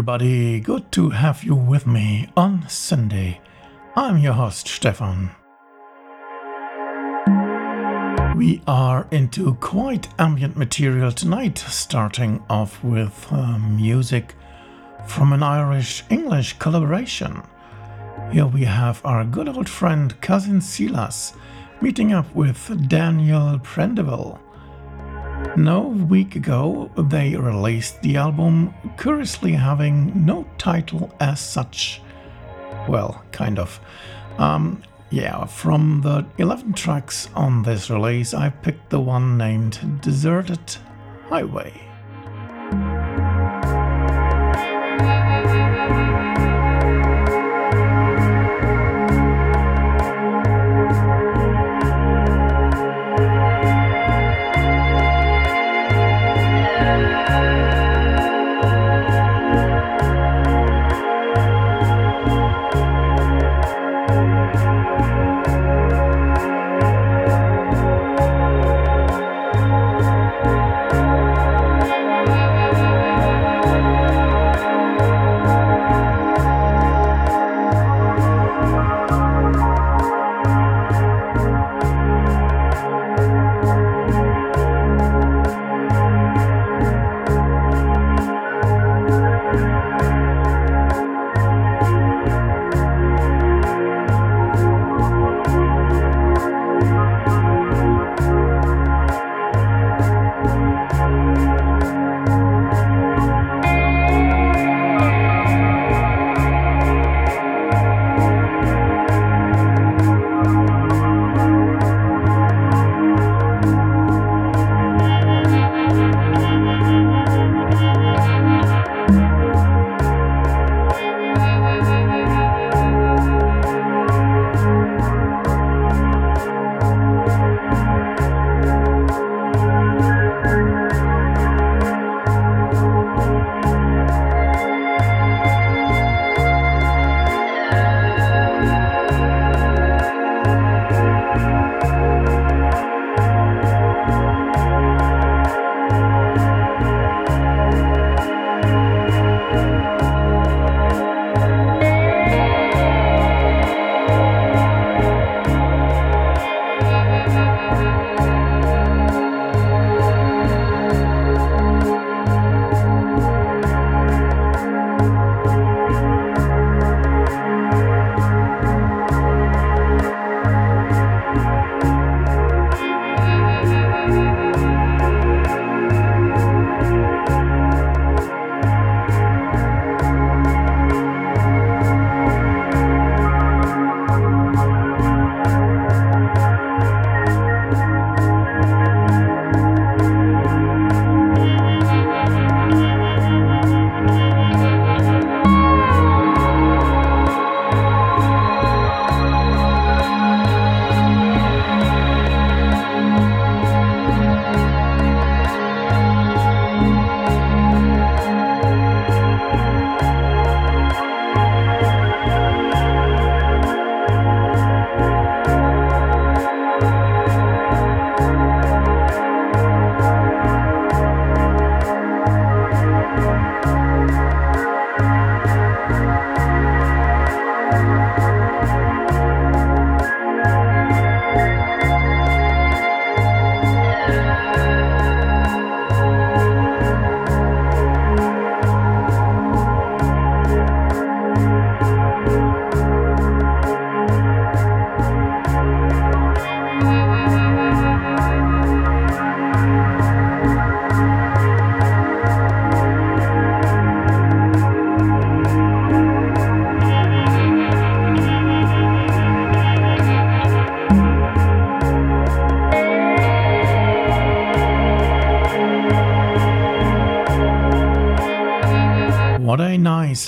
everybody. Good to have you with me on Sunday. I'm your host, Stefan. We are into quite ambient material tonight, starting off with uh, music from an Irish English collaboration. Here we have our good old friend Cousin Silas meeting up with Daniel Prendiville. No week ago, they released the album, curiously having no title as such. Well, kind of. Um, yeah, from the 11 tracks on this release, I picked the one named Deserted Highway.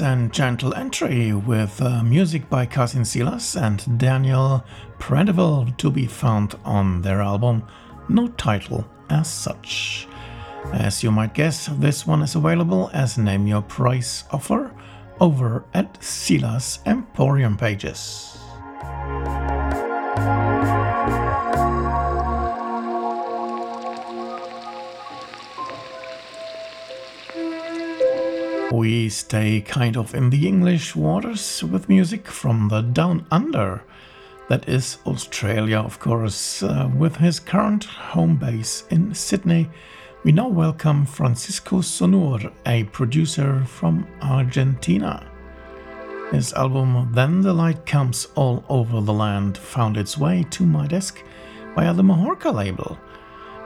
And gentle entry with uh, music by Cousin Silas and Daniel Prendiville to be found on their album, no title as such. As you might guess, this one is available as Name Your Price offer over at Silas Emporium pages. We stay kind of in the English waters with music from the Down Under. That is Australia, of course. Uh, with his current home base in Sydney, we now welcome Francisco Sonur, a producer from Argentina. His album Then the Light Comes All Over the Land found its way to my desk via the Mahorka label.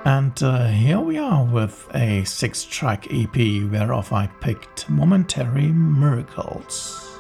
And uh, here we are with a six track EP, whereof I picked Momentary Miracles.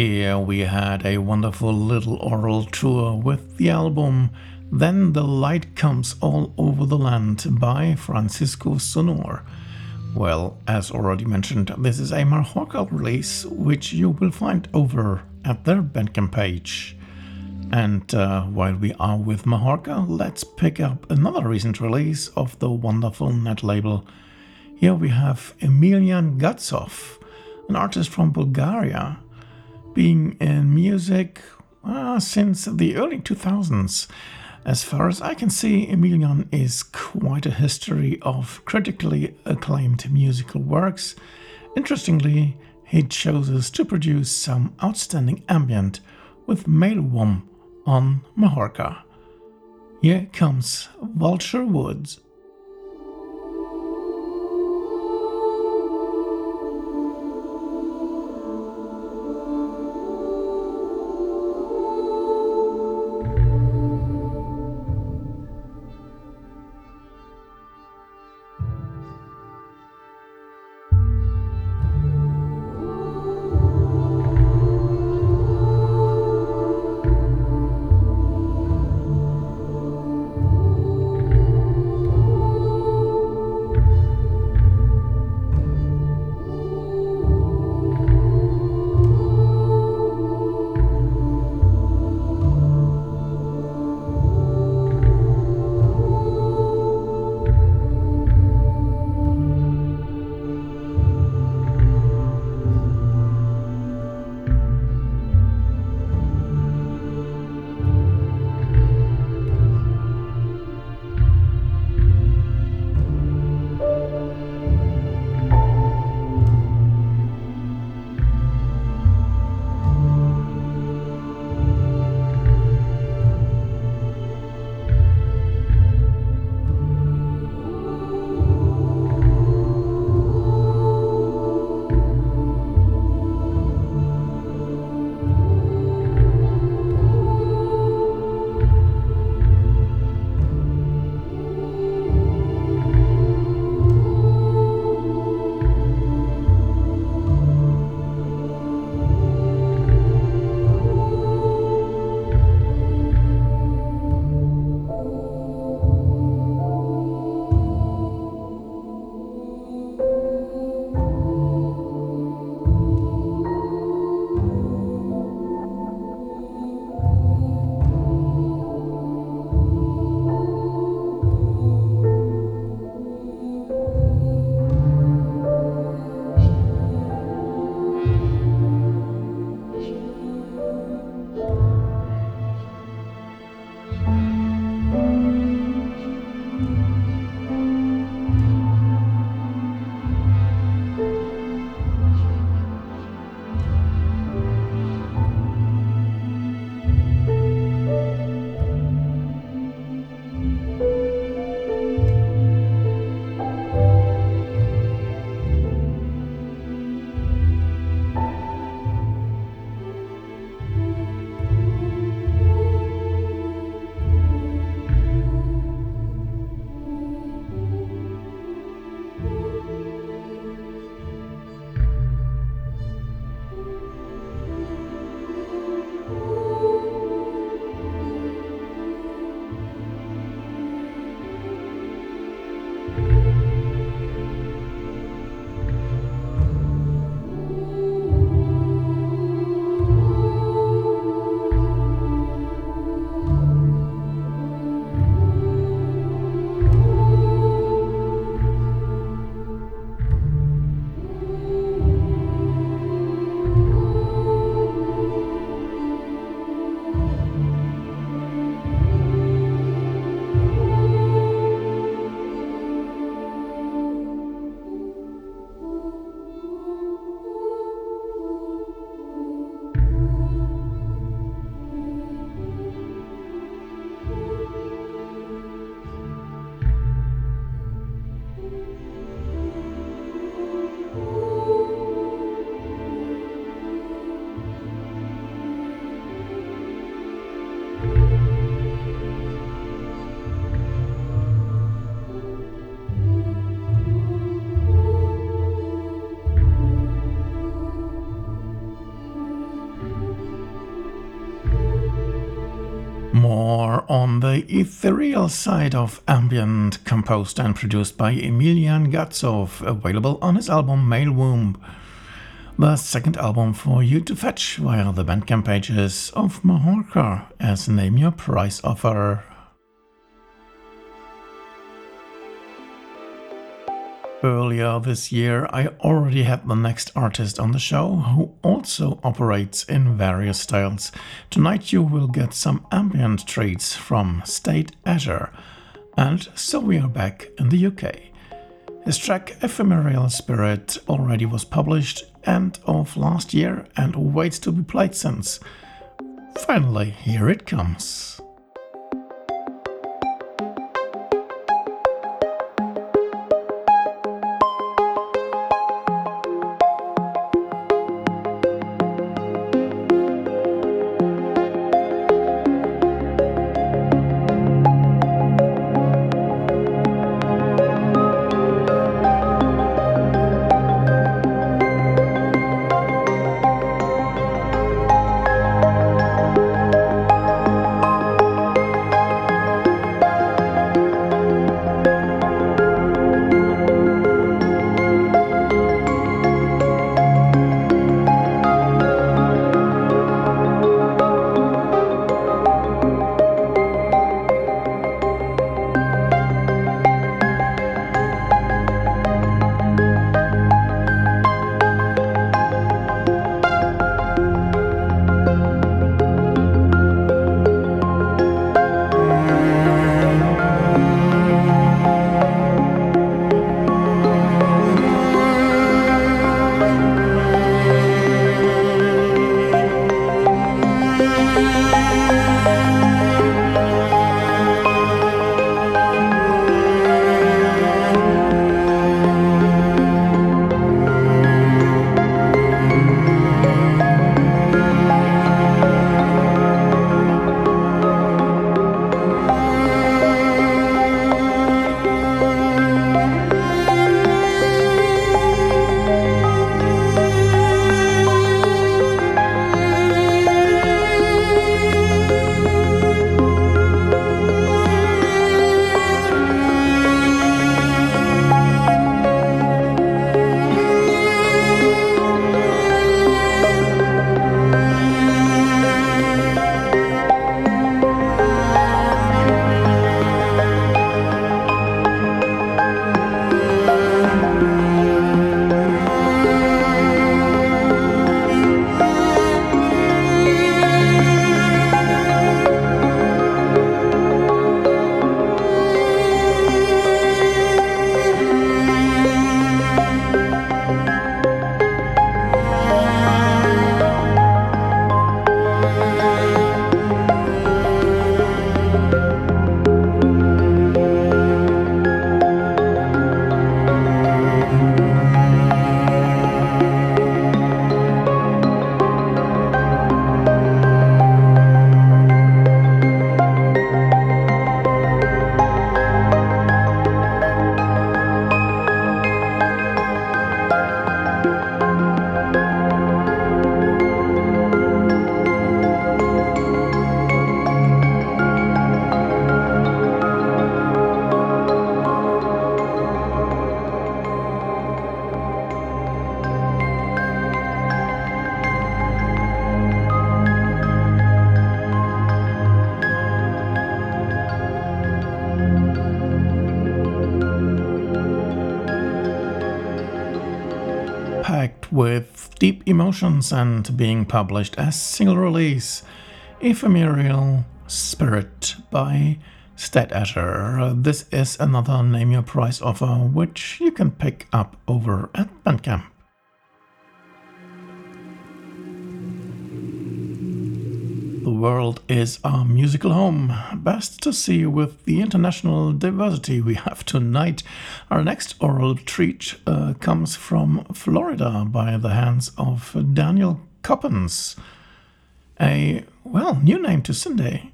Earlier we had a wonderful little aural tour with the album Then the Light Comes All Over the Land by Francisco Sonur. Well, as already mentioned, this is a Mahorka release which you will find over at their Bandcamp page. And uh, while we are with Mahorka, let's pick up another recent release of the wonderful net label. Here we have Emilian Gatsov, an artist from Bulgaria being in music uh, since the early 2000s. As far as I can see, Emilian is quite a history of critically acclaimed musical works. Interestingly, he chooses to produce some outstanding ambient with Mall Womb on Mahorka. Here comes Vulture Woods. The ethereal side of ambient, composed and produced by Emilian Gatsov, available on his album Mall Womb, the second album for you to fetch via the Bandcamp pages of Mahorka as Name Your Price offer. Earlier this year, I already had the next artist on the show who also operates in various styles. Tonight, you will get some ambient treats from State Azure. And so we are back in the UK. His track Ephemeral Spirit already was published end of last year and waits to be played since. Finally, here it comes. Emotions and being published as single release Ephemeral Spirit by Azure. This is another Name Your Price offer which you can pick up over at Bandcamp. The world is our musical home. Best to see with the international diversity we have tonight. Our next aural treat uh, comes from Florida by the hands of Daniel Coppens. A, well, new name to syndae.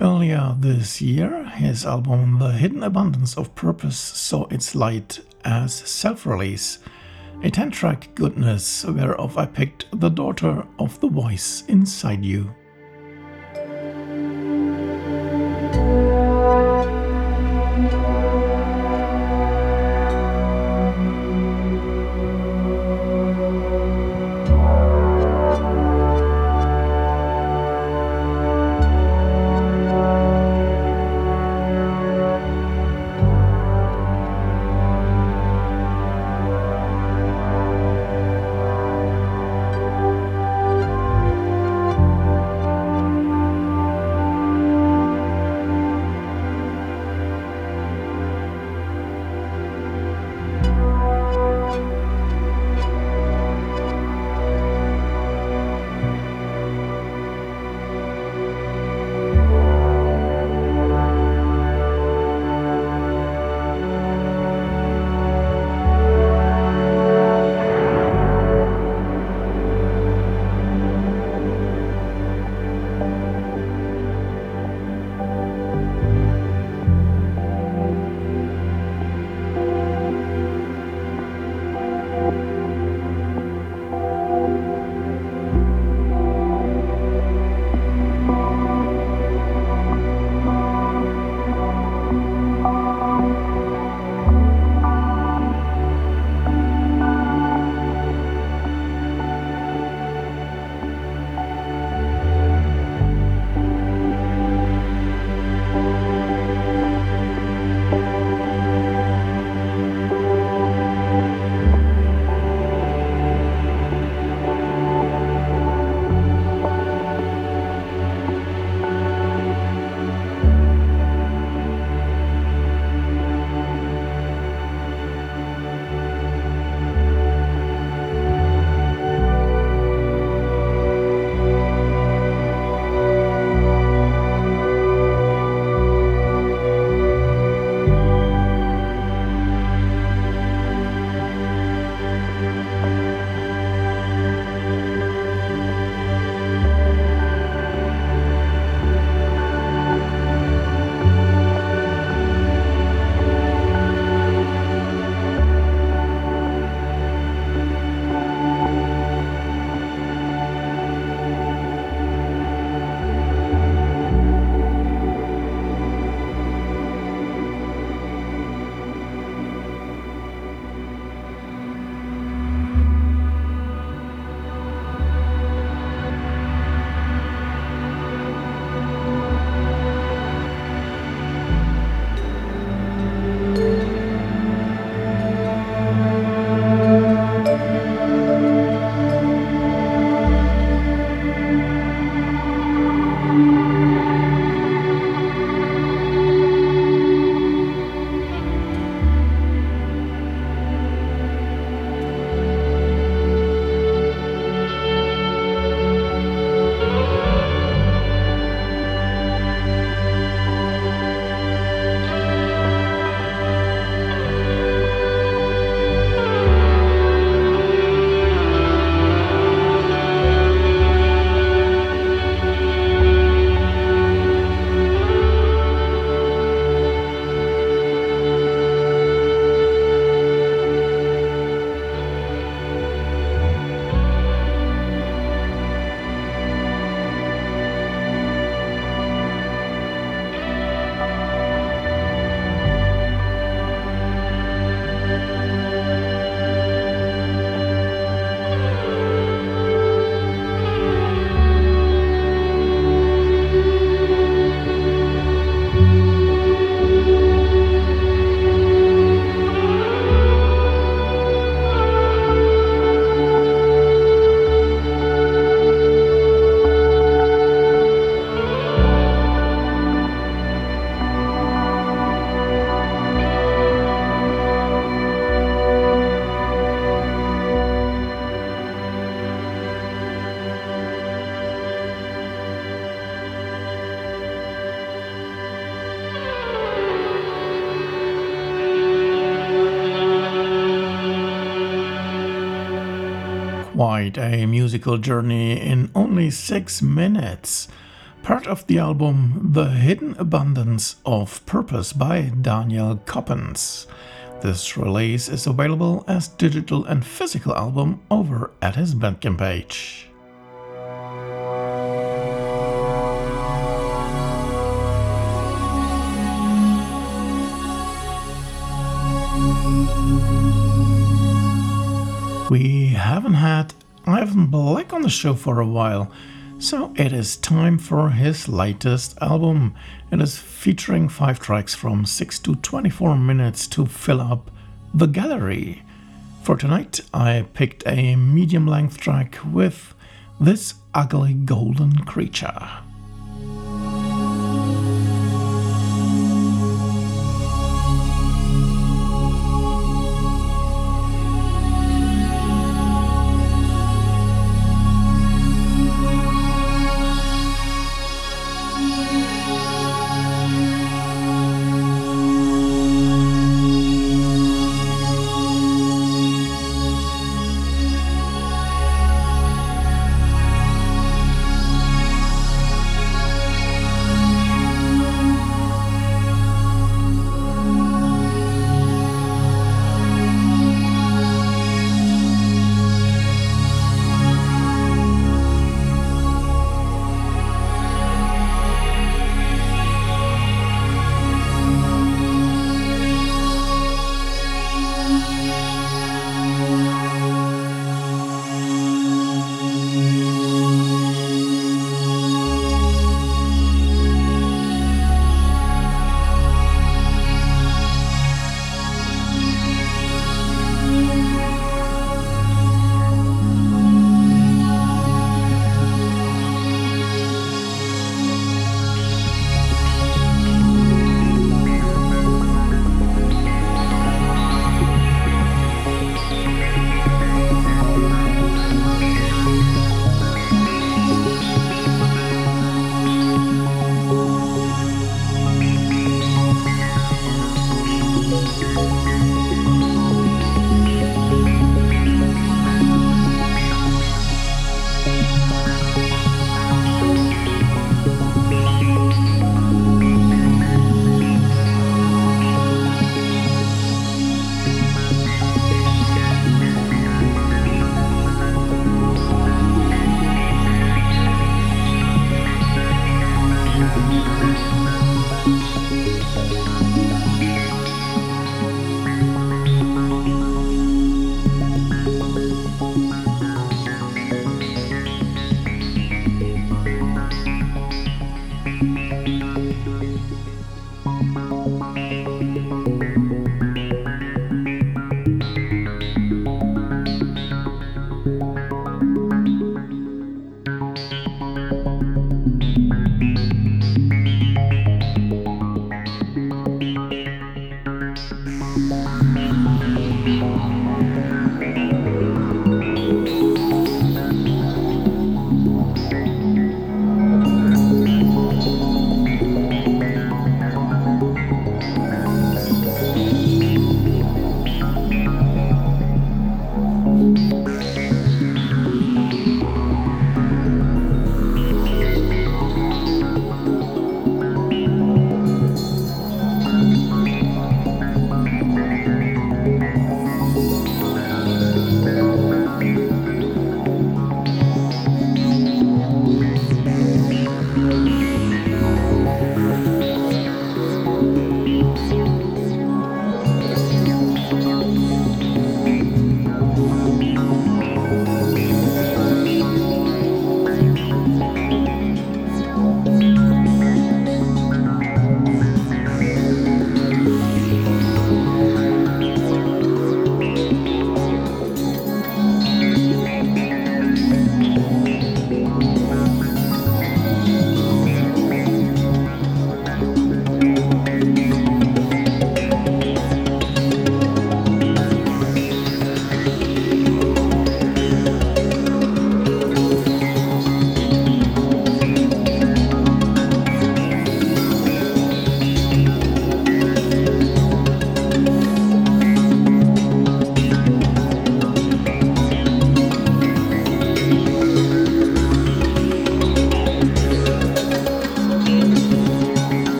Earlier this year, his album The Hidden Abundance of Purpose saw its light as self release. A 10 track goodness whereof I picked The Daughter of the Voice Inside You. A musical journey in only six minutes. Part of the album The Hidden Abundance of Purpose by Daniel Coppens. This release is available as digital and physical album over at his Bandcamp page. We haven't had Ivan Black on the show for a while, so it is time for his latest album. It is featuring five tracks from 6 to 24 minutes to fill up the gallery. For tonight, I picked a medium length track with This Ugly Golden Creature.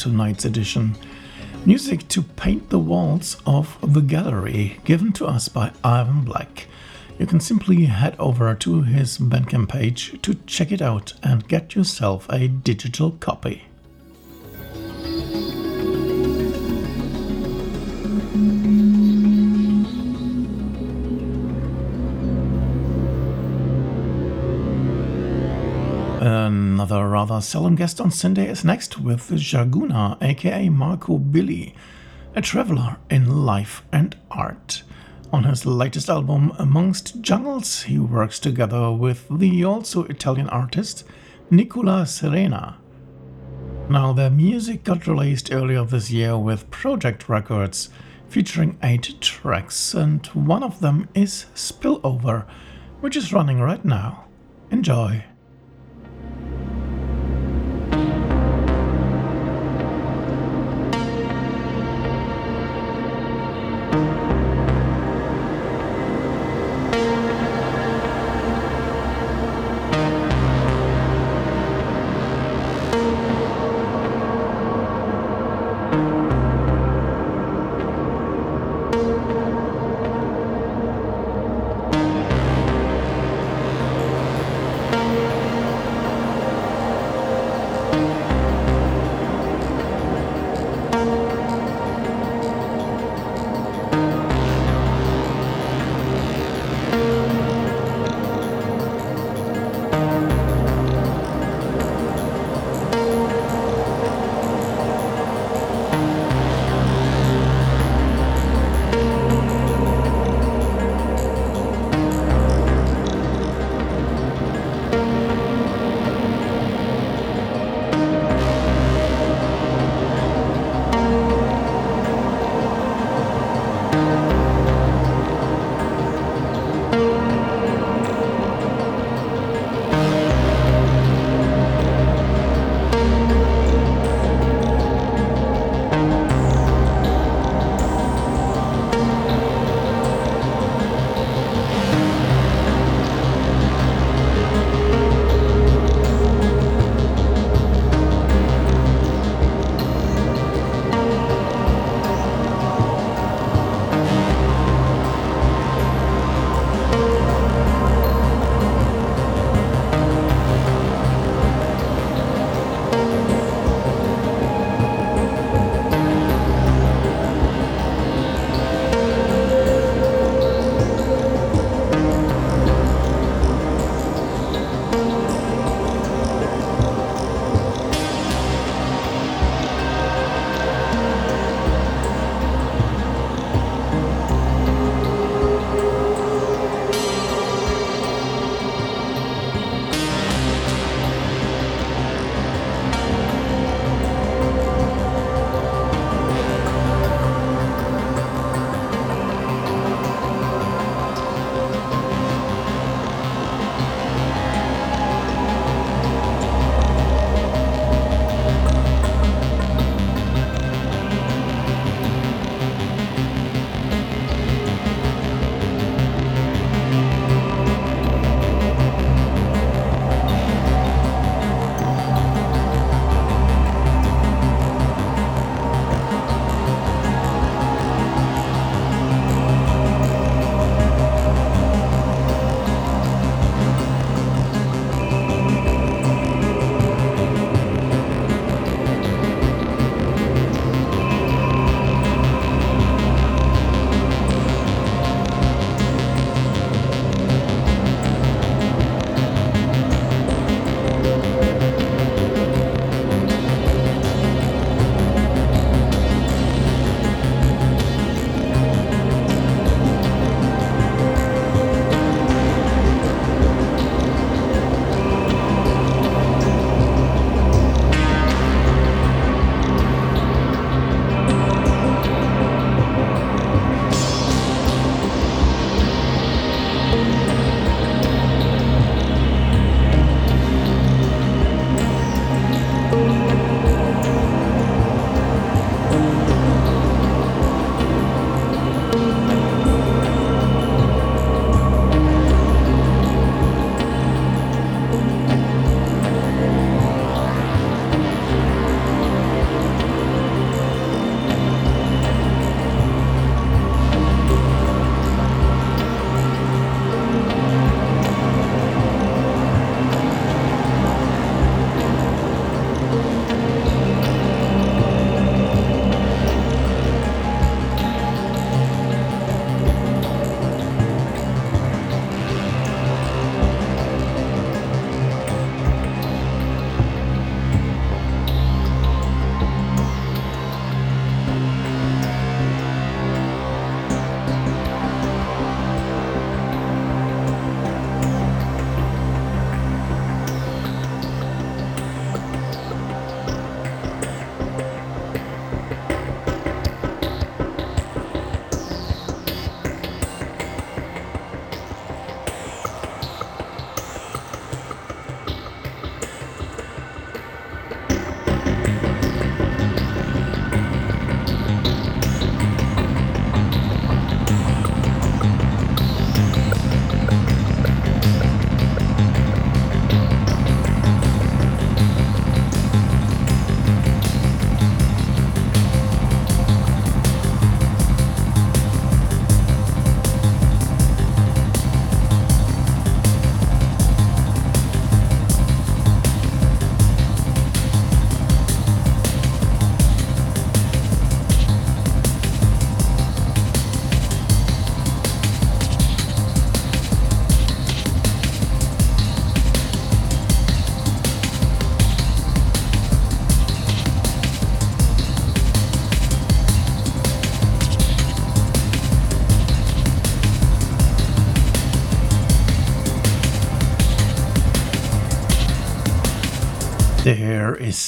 Tonight's edition. Music to paint the walls of the gallery, given to us by Ivan Black. You can simply head over to his Bandcamp page to check it out and get yourself a digital copy. Rather solemn guest on syndae is next with Jarguna, aka Marco Billy, a traveler in life and art. On his latest album, Amongst Jungles, he works together with the also Italian artist Nicola Serena. Now, their music got released earlier this year with Projekt Records, featuring eight tracks, and one of them is Spillover, which is running right now. Enjoy!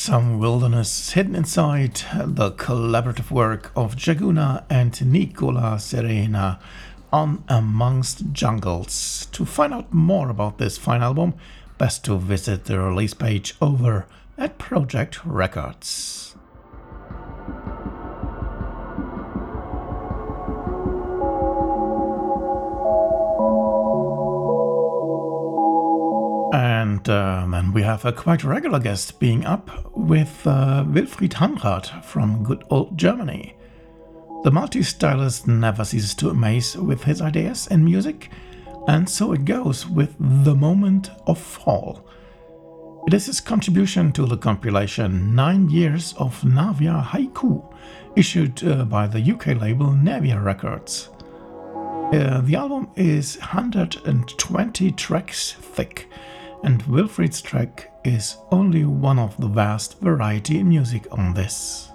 Some wilderness hidden inside the collaborative work of Jarguna and Nicola Serena on Amongst Jungles. To find out more about this fine album, best to visit the release page over at Projekt Records. And then we have a quite regular guest being up with uh, Wilfried Hanrath from good old Germany. The multi-stylist never ceases to amaze with his ideas and music, and so it goes with The Moment of Fall. It is his contribution to the compilation Nine Years of Naviar Haiku, issued uh, by the UK label Naviar Records. Uh, the album is 120 tracks thick and Wilfried's track is only one of the vast variety in music on this.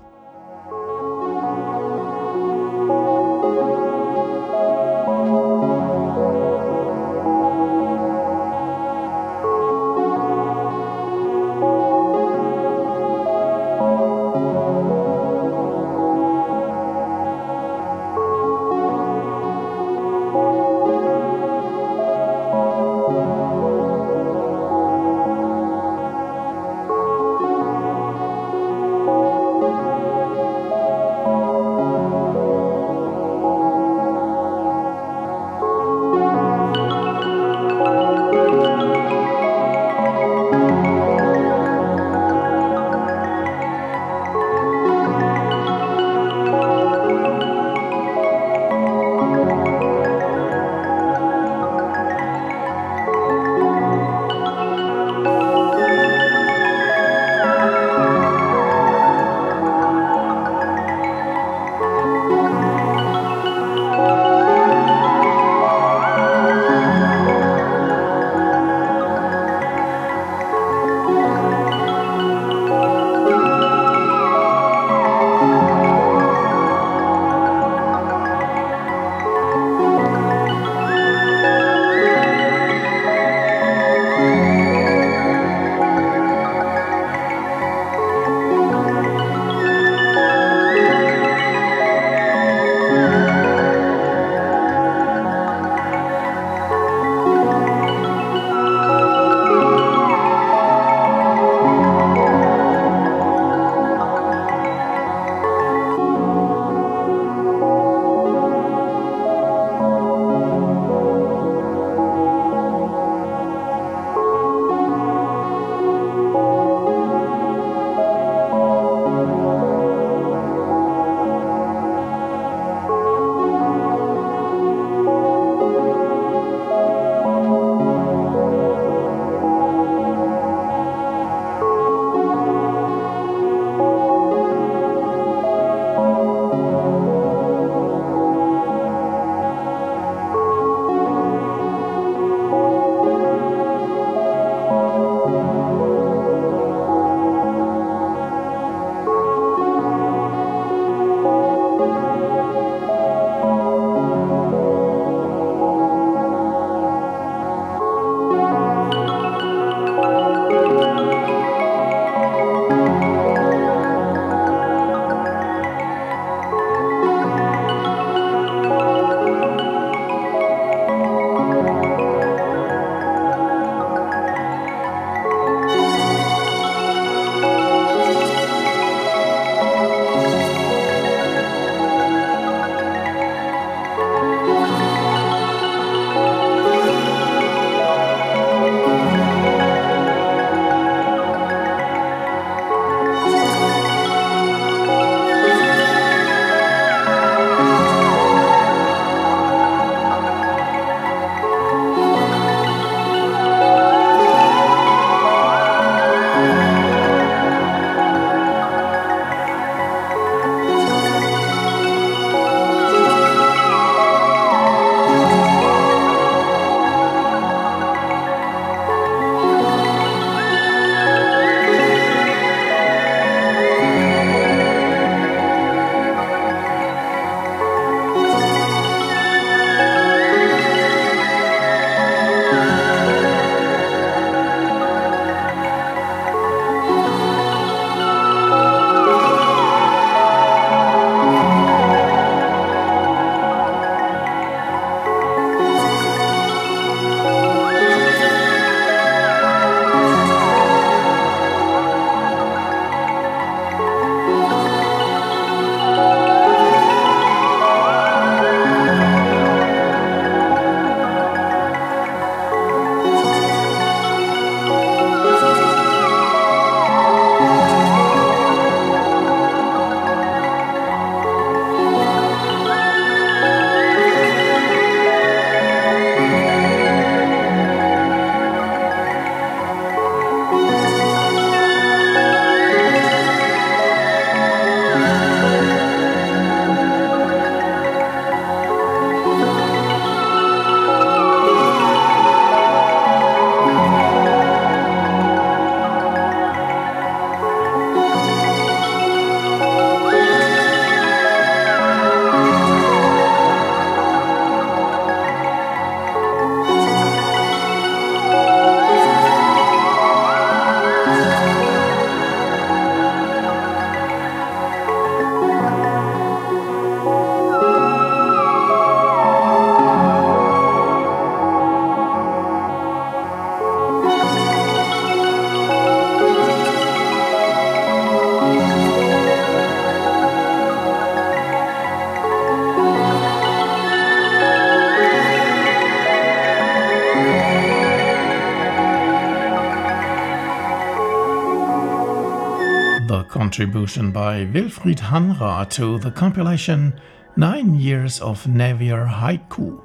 Contribution by Wilfried Hanrath to the compilation Nine Years of Naviar Haiku,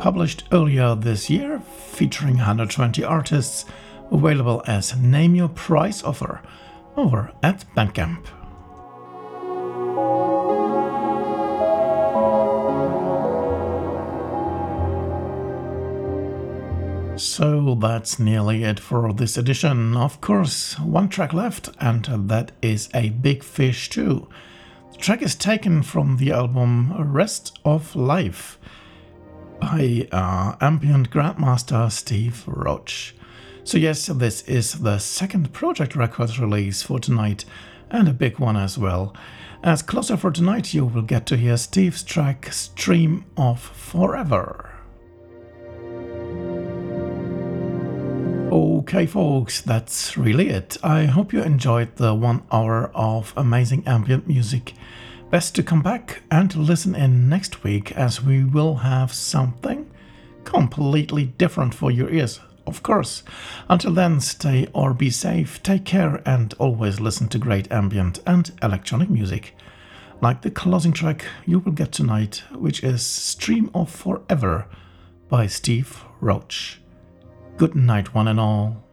published earlier this year, featuring 120 artists, available as Name Your Price offer over at Bandcamp. So that's nearly it for this edition. Of course, one track left, and that is a big fish too. The track is taken from the album Rest of Life by uh, ambient grandmaster Steve Roach. So, yes, this is the second Projekt Records release for tonight, and a big one as well. As closer for tonight, you will get to hear Steve's track Stream of Forever. Okay, folks, that's really it. I hope you enjoyed the one hour of amazing ambient music. Best to come back and listen in next week as we will have something completely different for your ears, of course. Until then, stay or be safe, take care, and always listen to great ambient and electronic music. Like the closing track you will get tonight, which is Stream of Forever by Steve Roach. Good night, one and all.